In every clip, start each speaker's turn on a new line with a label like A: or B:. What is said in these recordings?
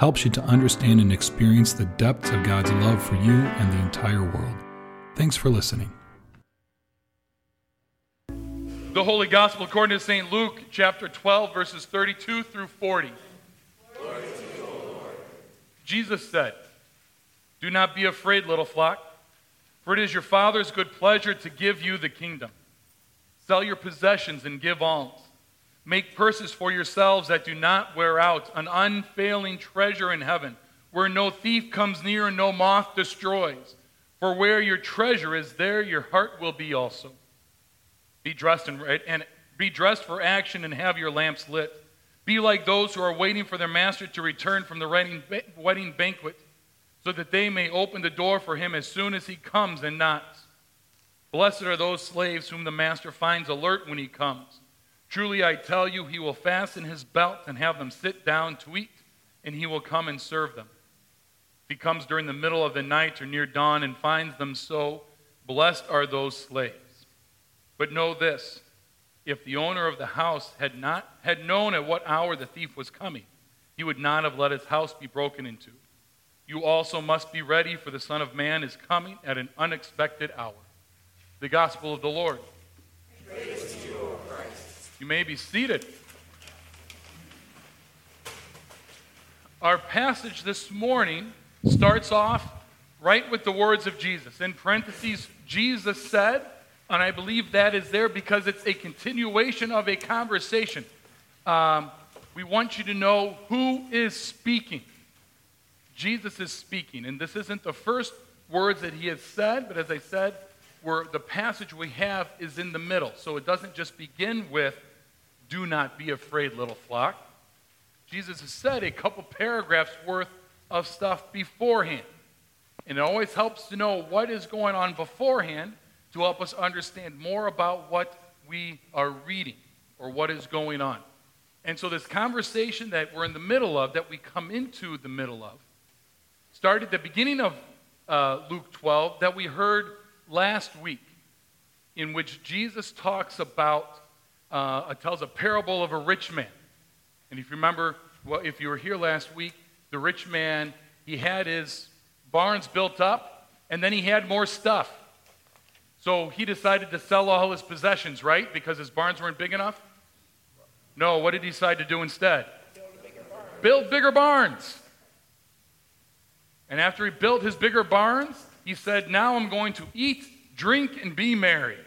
A: helps you to understand and experience the depths of God's love for you and the entire world. Thanks for listening.
B: The Holy Gospel according to St. Luke, chapter 12, verses 32 through 40. Jesus said, Do not be afraid, little flock, for it is your Father's good pleasure to give you the kingdom. Sell your possessions and give alms. Make purses for yourselves that do not wear out, an unfailing treasure in heaven, where no thief comes near and no moth destroys. For where your treasure is, there your heart will be also. Be dressed and, and be dressed for action and have your lamps lit. Be like those who are waiting for their master to return from the wedding, wedding banquet, so that they may open the door for him as soon as he comes and knocks. Blessed are those slaves whom the master finds alert when he comes. Truly I tell you, he will fasten his belt and have them sit down to eat, and he will come and serve them. If he comes during the middle of the night or near dawn and finds them so, blessed are those slaves. But know this if the owner of the house had not had known at what hour the thief was coming, he would not have let his house be broken into. You also must be ready, for the Son of Man is coming at an unexpected hour. The Gospel of the Lord. You may be seated. Our passage this morning starts off right with the words of Jesus. In parentheses, Jesus said, and I believe that is there because it's a continuation of a conversation. Um, we want you to know who is speaking. Jesus is speaking, and this isn't the first words that he has said, but as I said, where the passage we have is in the middle. So it doesn't just begin with do not be afraid, little flock. Jesus has said a couple paragraphs worth of stuff beforehand. And it always helps to know what is going on beforehand to help us understand more about what we are reading or what is going on. And so, this conversation that we're in the middle of, that we come into the middle of, started at the beginning of uh, Luke 12 that we heard last week, in which Jesus talks about uh, tells a parable of a rich man. And if you remember, well, if you were here last week, the rich man, he had his barns built up, and then he had more stuff. So he decided to sell all his possessions, right? Because his barns weren't big enough? No, what did he decide to do instead?
C: Build bigger,
B: Build bigger barns. And after he built his bigger barns, he said, Now I'm going to eat, drink, and be merry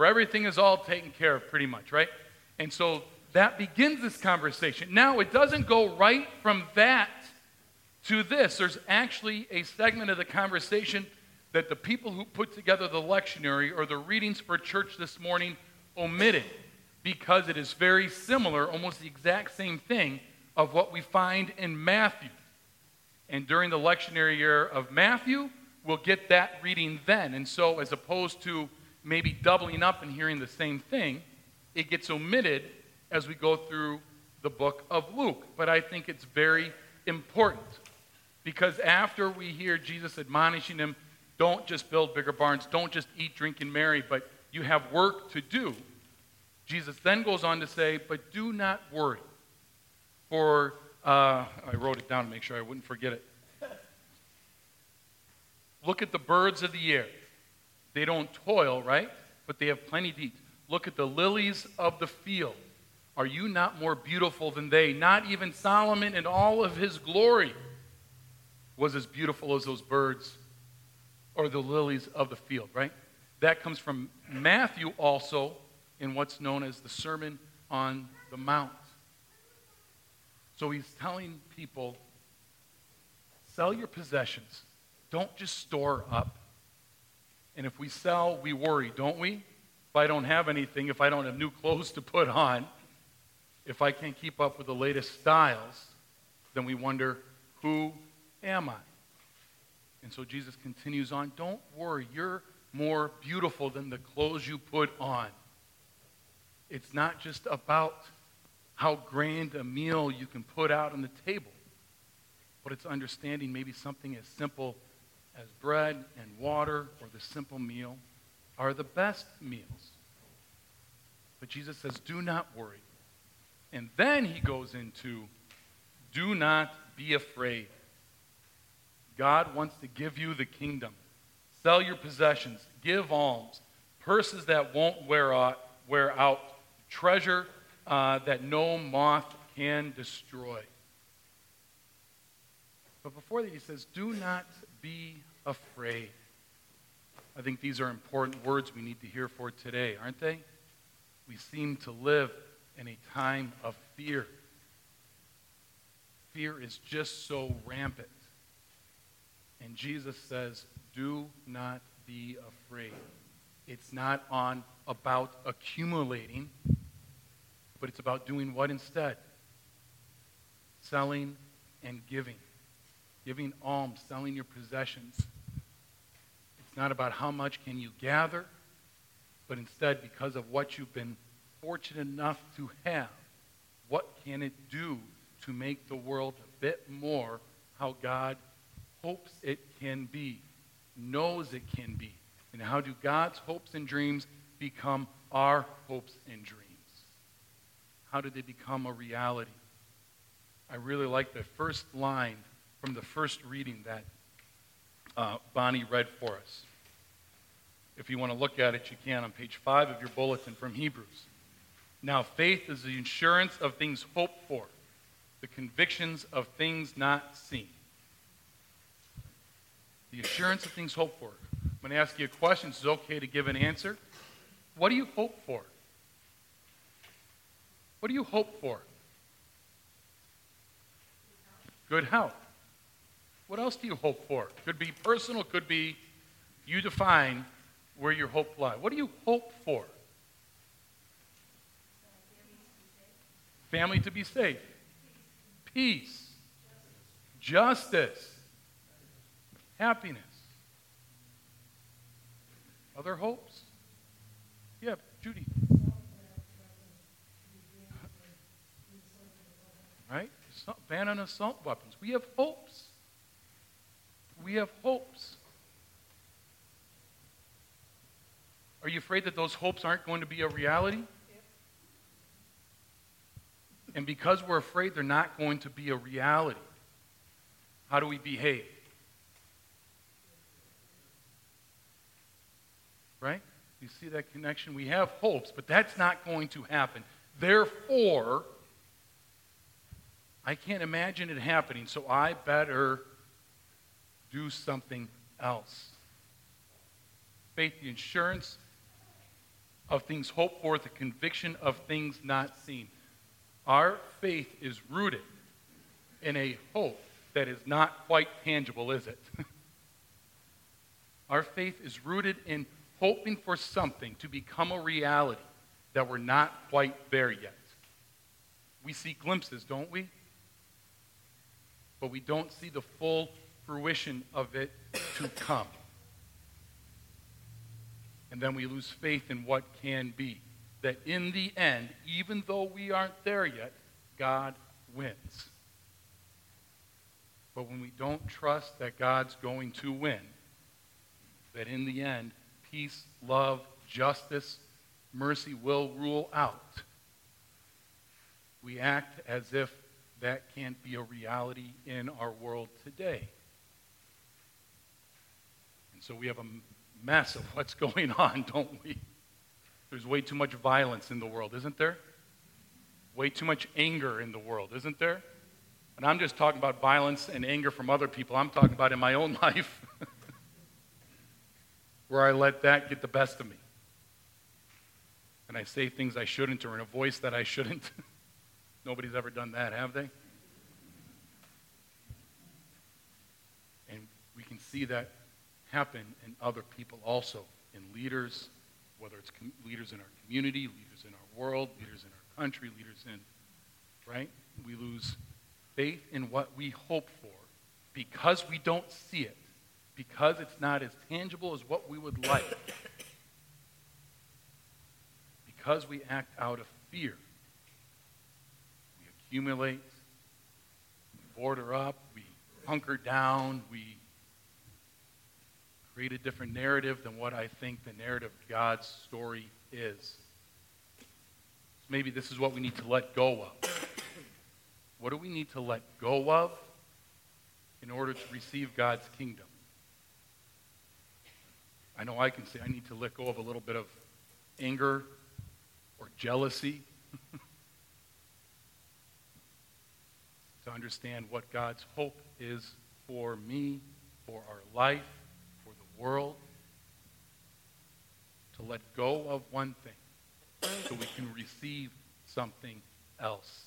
B: where everything is all taken care of pretty much, right? And so that begins this conversation. Now, it doesn't go right from that to this. There's actually a segment of the conversation that the people who put together the lectionary or the readings for church this morning omitted because it is very similar, almost the exact same thing, of what we find in Matthew. And during the lectionary year of Matthew, we'll get that reading then. And so, as opposed to maybe doubling up and hearing the same thing, it gets omitted as we go through the book of Luke. But I think it's very important because after we hear Jesus admonishing him, don't just build bigger barns, don't just eat, drink, and marry, but you have work to do. Jesus then goes on to say, but do not worry. For, uh, I wrote it down to make sure I wouldn't forget it. Look at the birds of the air. They don't toil, right? But they have plenty to eat. Look at the lilies of the field. Are you not more beautiful than they? Not even Solomon in all of his glory was as beautiful as those birds or the lilies of the field, right? That comes from Matthew also in what's known as the Sermon on the Mount. So he's telling people sell your possessions, don't just store up. And if we sell, we worry, don't we? If I don't have anything, if I don't have new clothes to put on, if I can't keep up with the latest styles, then we wonder who am I? And so Jesus continues on Don't worry, you're more beautiful than the clothes you put on. It's not just about how grand a meal you can put out on the table, but it's understanding maybe something as simple as bread and water or the simple meal are the best meals. But Jesus says, do not worry. And then he goes into, do not be afraid. God wants to give you the kingdom. Sell your possessions, give alms, purses that won't wear out, wear out treasure uh, that no moth can destroy. But before that, he says, do not be afraid. I think these are important words we need to hear for today, aren't they? We seem to live in a time of fear. Fear is just so rampant. And Jesus says, do not be afraid. It's not on about accumulating, but it's about doing what instead? Selling and giving. Giving alms, selling your possessions. It's not about how much can you gather, but instead, because of what you've been fortunate enough to have, what can it do to make the world a bit more how God hopes it can be, knows it can be? And how do God's hopes and dreams become our hopes and dreams? How do they become a reality? I really like the first line from the first reading that uh, Bonnie read for us. If you want to look at it, you can on page 5 of your bulletin from Hebrews. Now, faith is the assurance of things hoped for, the convictions of things not seen. The assurance of things hoped for. I'm going to ask you a question. It's okay to give an answer. What do you hope for? What do you hope for? Good health. What else do you hope for? Could be personal, could be you define where your hope lies. What do you hope for? Family to be safe. Peace. Justice. Happiness. Other hopes? Yeah, Judy. Right? Ban on assault weapons. We have hopes. We have hopes. Are you afraid that those hopes aren't going to be a reality? And because we're afraid they're not going to be a reality, how do we behave? Right? You see that connection? We have hopes, but that's not going to happen. Therefore, I can't imagine it happening, so I better do something else. Faith, the insurance of things hoped for, the conviction of things not seen. Our faith is rooted in a hope that is not quite tangible, is it? Our faith is rooted in hoping for something to become a reality that we're not quite there yet. We see glimpses, don't we? But we don't see the full fruition of it to come. And then we lose faith in what can be. That in the end, even though we aren't there yet, God wins. But when we don't trust that God's going to win, that in the end, peace, love, justice, mercy will rule out, we act as if that can't be a reality in our world today. And so we have a mess of what's going on, don't we? There's way too much violence in the world, isn't there? Way too much anger in the world, isn't there? And I'm just talking about violence and anger from other people. I'm talking about in my own life where I let that get the best of me. And I say things I shouldn't or in a voice that I shouldn't. Nobody's ever done that, have they? And we can see that happen in other people also, in leaders, whether it's com- leaders in our community, leaders in our world, leaders in our country, leaders in, right? We lose faith in what we hope for because we don't see it, because it's not as tangible as what we would like, because we act out of fear, we accumulate, we border up, we hunker down, we create a different narrative than what I think the narrative of God's story is. Maybe this is what we need to let go of. What do we need to let go of in order to receive God's kingdom? I know I can say I need to let go of a little bit of anger or jealousy to understand what God's hope is for me, for our life, world. To let go of one thing so we can receive something else.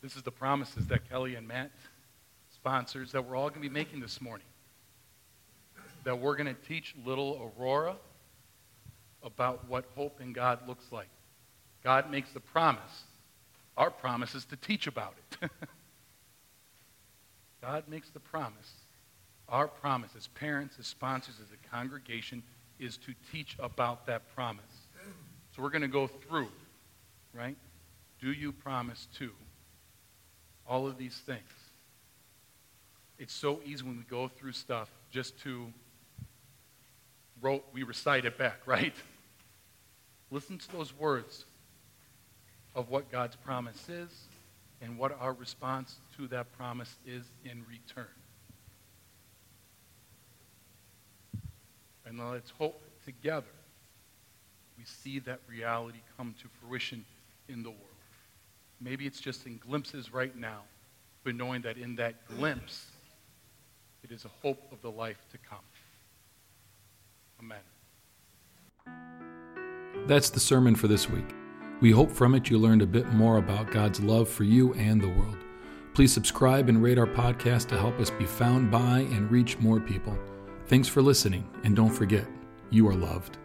B: This is the promises that Kelly and Matt sponsors that we're all going to be making this morning. That we're going to teach little Aurora about what hope in God looks like. God makes the promise. Our promise is to teach about it. God makes the promise. Our promise as parents, as sponsors, as a congregation is to teach about that promise. So we're going to go through, right? Do you promise to? All of these things. It's so easy when we go through stuff just to rote, we recite it back, right? Listen to those words of what God's promise is and what our response to that promise is in return. And let's hope together we see that reality come to fruition in the world. Maybe it's just in glimpses right now, but knowing that in that glimpse, it is a hope of the life to come. Amen.
A: That's the sermon for this week. We hope from it you learned a bit more about God's love for you and the world. Please subscribe and rate our podcast to help us be found by and reach more people. Thanks for listening, and don't forget, you are loved.